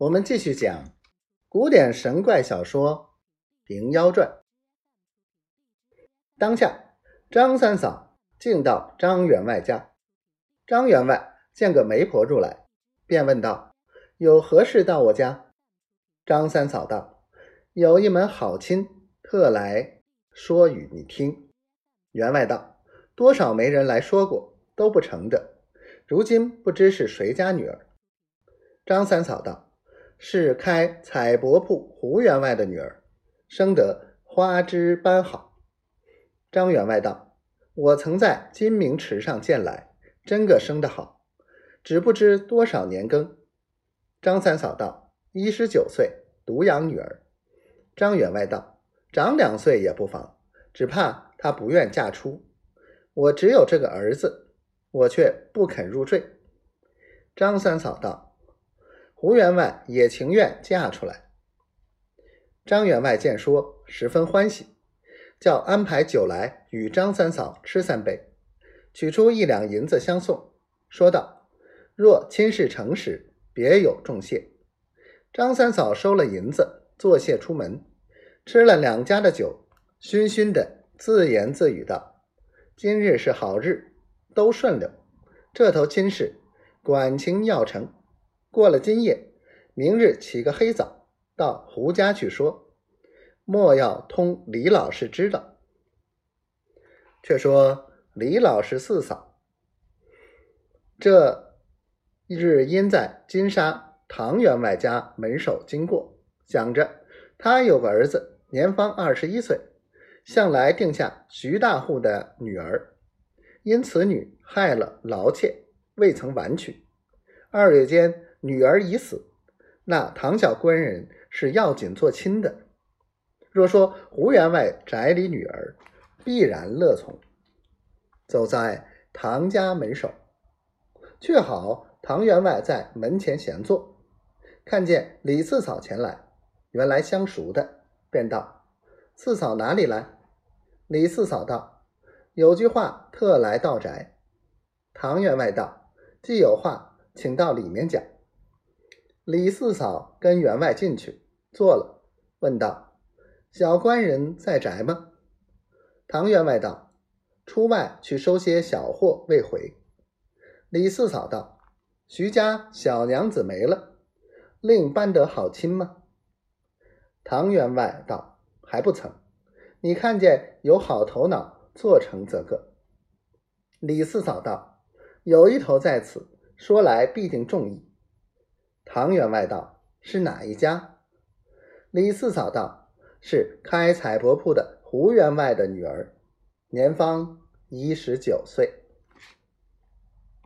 我们继续讲古典神怪小说《平妖传》。当下，张三嫂进到张员外家，张员外见个媒婆入来，便问道：“有何事到我家？”张三嫂道：“有一门好亲，特来说与你听。”员外道：“多少媒人来说过，都不成的。如今不知是谁家女儿。”张三嫂道。是开彩帛铺胡员外的女儿，生得花枝般好。张员外道：“我曾在金明池上见来，真个生得好，只不知多少年庚。”张三嫂道：“一十九岁，独养女儿。”张员外道：“长两岁也不妨，只怕她不愿嫁出。我只有这个儿子，我却不肯入赘。”张三嫂道。胡员外也情愿嫁出来。张员外见说，十分欢喜，叫安排酒来与张三嫂吃三杯，取出一两银子相送，说道：“若亲事成时，别有重谢。”张三嫂收了银子，作谢出门，吃了两家的酒，醺醺的自言自语道：“今日是好日，都顺溜，这头亲事管情要成。”过了今夜，明日起个黑早，到胡家去说，莫要通李老师知道。却说李老师四嫂，这日因在金沙唐员外家门首经过，想着他有个儿子，年方二十一岁，向来定下徐大户的女儿，因此女害了劳妾，未曾完娶。二月间。女儿已死，那唐小官人是要紧做亲的。若说胡员外宅里女儿，必然乐从。走在唐家门首，却好唐员外在门前闲坐，看见李四嫂前来，原来相熟的，便道：“四嫂哪里来？”李四嫂道：“有句话特来道宅。”唐员外道：“既有话，请到里面讲。”李四嫂跟员外进去坐了，问道：“小官人在宅吗？”唐员外道：“出外去收些小货，未回。”李四嫂道：“徐家小娘子没了，另搬得好亲吗？”唐员外道：“还不曾。你看见有好头脑，做成则个。”李四嫂道：“有一头在此，说来必定中意。”唐员外道：“是哪一家？”李四嫂道：“是开彩帛铺的胡员外的女儿，年方一十九岁。”